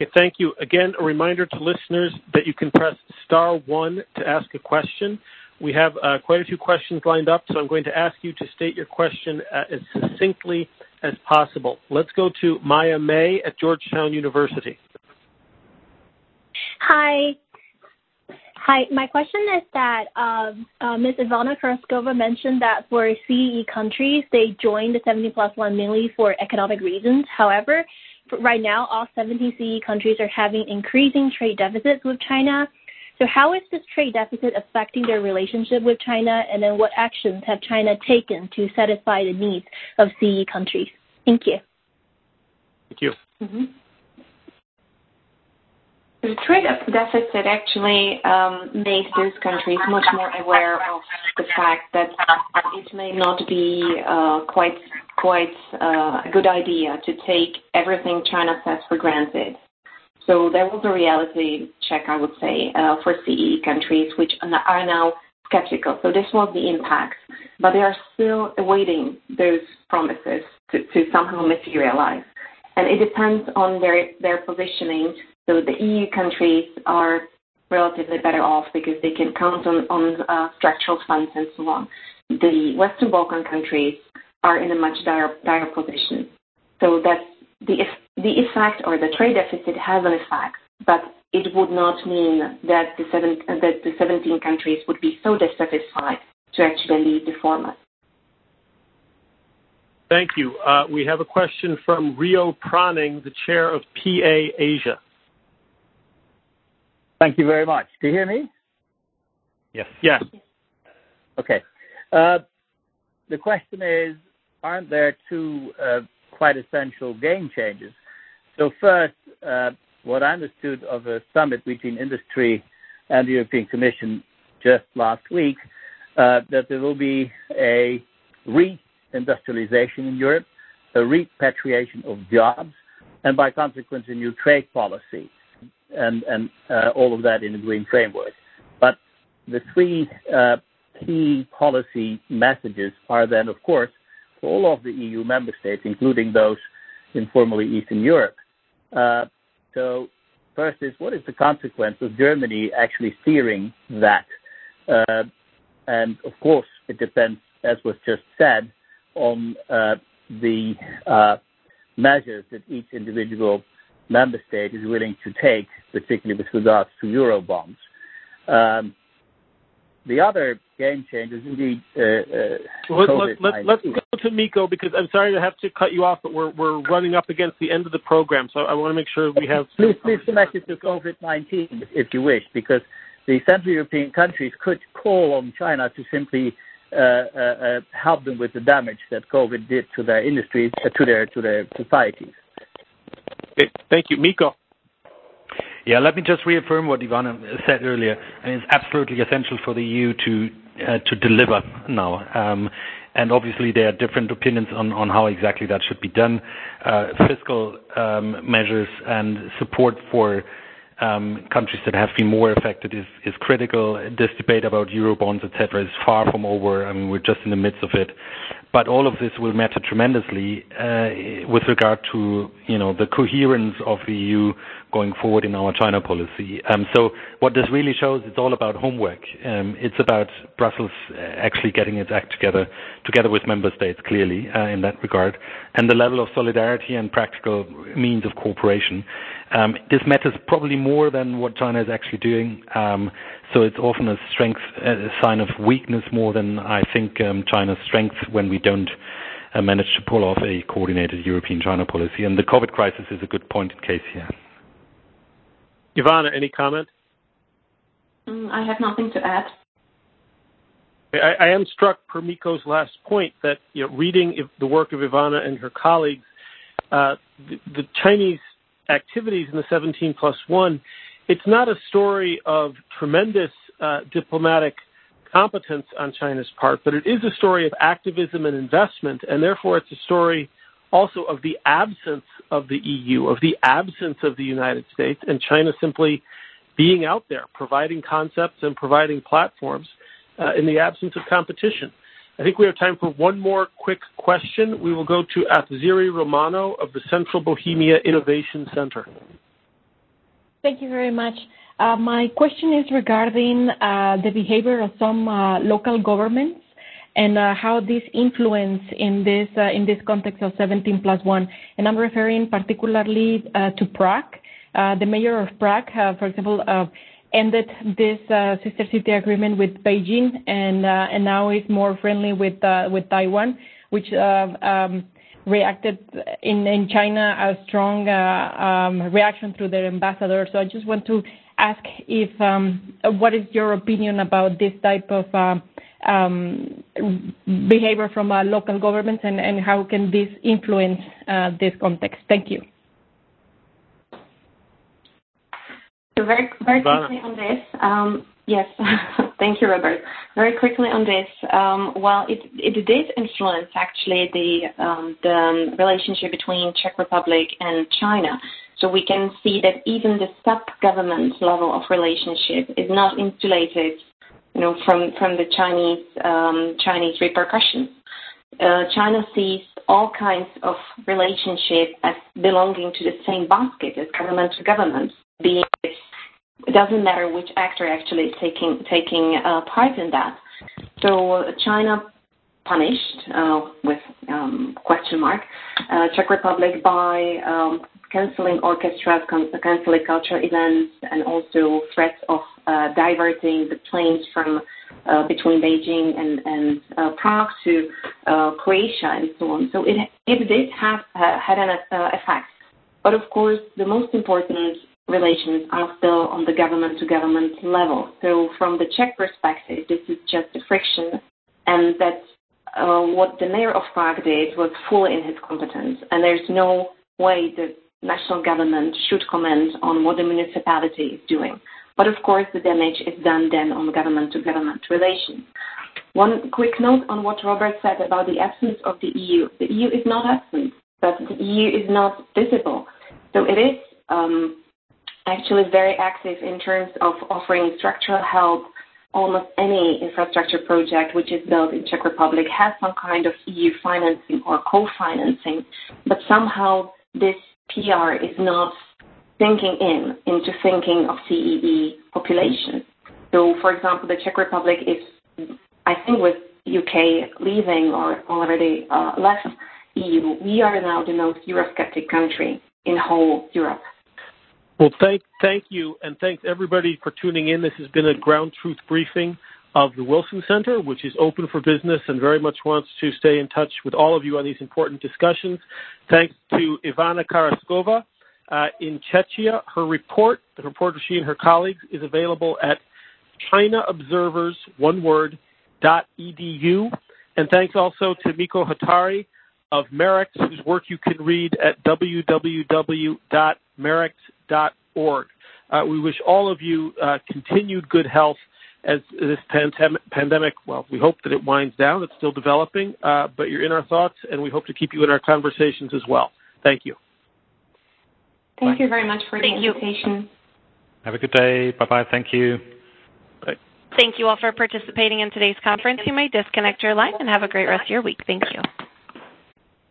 Okay, thank you. Again, a reminder to listeners that you can press star one to ask a question. We have uh, quite a few questions lined up, so I'm going to ask you to state your question uh, as succinctly as possible. Let's go to Maya May at Georgetown University. Hi. My question is that um, uh, Ms. Ivana Karásková mentioned that for CEE countries, they joined the 17+1 mainly for economic reasons. However, right now, all 70 CEE countries are having increasing trade deficits with China. So how is this trade deficit affecting their relationship with China? And then what actions have China taken to satisfy the needs of CEE countries? Thank you. Thank you. Mm-hmm. The trade deficit actually um, made those countries much more aware of the fact that it may not be uh, quite quite uh, a good idea to take everything China says for granted. So there was a reality check, I would say, uh, for CEE countries, which are now skeptical. So this was the impact, but they are still awaiting those promises to somehow materialize. And it depends on their, their positioning. So the EU countries are relatively better off because they can count on on uh, structural funds and so on. The Western Balkan countries are in a much dire dire position. So that the the effect or the trade deficit has an effect, but it would not mean that the uh, 17 countries would be so dissatisfied to actually leave the format. Thank you. Uh, we have a question from Rio Praaning, the chair of PA Asia. Thank you very much. Do you hear me? Yes. Yes. Okay. Uh, the question is, aren't there two uh, quite essential game changers? First, uh, what I understood of a summit between industry and the European Commission just last week, that there will be a re-industrialization in Europe, a repatriation of jobs, and by consequence, a new trade policy, and uh, all of that in a green framework. But the three uh, key policy messages are then, of course, for all of the EU member states, including those in formerly Eastern Europe. Uh, first is, what is the consequence of Germany actually steering that? Uh and of course, it depends, as was just said, on the measures that each individual member state is willing to take, particularly with regards to Eurobonds. Um, the other game changer is indeed uh, uh, COVID-19. Let's go to Mikko, because I'm sorry to have to cut you off, but we're running up against the end of the program, so I want to make sure we have. Please connect it to COVID-19 if you wish, because the Central European countries could call on China to simply uh, help them with the damage that COVID did to their industries, to their to their societies. Thank you. Mikko. Yeah, let me just reaffirm what Ivana said earlier. It's absolutely essential for the EU uh, to deliver now. Um and obviously, there are different opinions on how exactly that should be done. Uh, fiscal um, measures and support for um, countries that have been more affected is critical. This debate about Eurobonds, et cetera, is far from over. I mean we're just in the midst of it. But all of this will matter tremendously uh, with regard to you know the coherence of the EU going forward in our China policy. Um so what this really shows, it's all about homework. Um, it's about Brussels uh, actually getting its act together together with member states, clearly, uh, in that regard, and the level of solidarity and practical means of cooperation. Um, this matters probably more than what China is actually doing. Um so it's often a sign of weakness more than, I think, um, China's strength when we don't uh, manage to pull off a coordinated European-China policy. And the COVID crisis is a good point in case here. Ivana, any comment? Mm, I have nothing to add. I am struck per Mikko's last point that reading the work of Ivana and her colleagues, uh, the Chinese activities in the 17 plus 1, it's not a story of tremendous uh, diplomatic competence on China's part, but it is a story of activism and investment, and therefore it's a story also of the absence of the EU, of the absence of the United States, and China simply being out there, providing concepts and providing platforms uh, in the absence of competition. I think we have time for one more quick question. We will go to Athziri Romano of the Central Bohemia Innovation Center. Thank you very much. Uh, my question is regarding uh, the behavior of some uh, local governments and how this influence in this context of 17 plus 1. And I'm referring particularly to Prague. The mayor of Prague, for example, ended this uh, sister city agreement with Beijing and uh, now is more friendly with uh, Taiwan, which um, reacted in China, a strong um, reaction through their ambassador. So I just want to ask um, what is your opinion about this type of behavior from local governments, and how can this influence this context? Thank you. Very quickly on this. Um, yes. Thank you, Robert. Very quickly on this. Um, well, it did influence actually um, the relationship between Czech Republic and China. So we can see that even the sub-government level of relationship is not insulated from the Chinese repercussions. Uh, China sees all kinds of relationship as belonging to the same basket as government to government. It doesn't matter which actor actually is taking taking uh, part in that. So China punished, uh, with um, question mark, uh, Czech Republic by um, canceling orchestras, canceling cultural events, and also threats of diverting the planes from between Beijing and Prague to Croatia and so on. So it it did have had an effect. But of course, the most important relations are still on the government-to-government level. So from the Czech perspective, this is just a friction, and that uh, what the mayor of Prague did was fully in his competence, and there's no way the national government should comment on what the municipality is doing. But of course, the damage is done then on government-to-government relations. One quick note on what Robert said about the absence of the EU. The EU is not absent, but the EU is not visible. So it is um, actually very active in terms of offering structural help. Almost any infrastructure project which is built in Czech Republic has some kind of EU financing or co-financing, but somehow this PR is not sinking in into thinking of CEE population. So for example, the Czech Republic is, I think with UK leaving or already uh, left EU, we are now the most Eurosceptic country in whole Europe. Well, thank you, and thanks everybody for tuning in. This has been a ground truth briefing of the Wilson Center, which is open for business and very much wants to stay in touch with all of you on these important discussions. Thanks to Ivana Karásková uh, in Czechia. Her report, the report of she and her colleagues, is available at ChinaObservers, one word, dot edu. And thanks also to Mikko Huotari of MERICS, whose work you can read at www.merics.org. Uh, we wish all of you uh, continued good health as this pandemic, well, we hope that it winds down. It's still developing, uh, but you're in our thoughts, and we hope to keep you in our conversations as well. Thank you. Thank Bye. you very much for Thank the invitation. You. Have a good day. Bye-bye. Thank you. Bye. Thank you all for participating in today's conference. You may disconnect your line and have a great rest of your week. Thank you.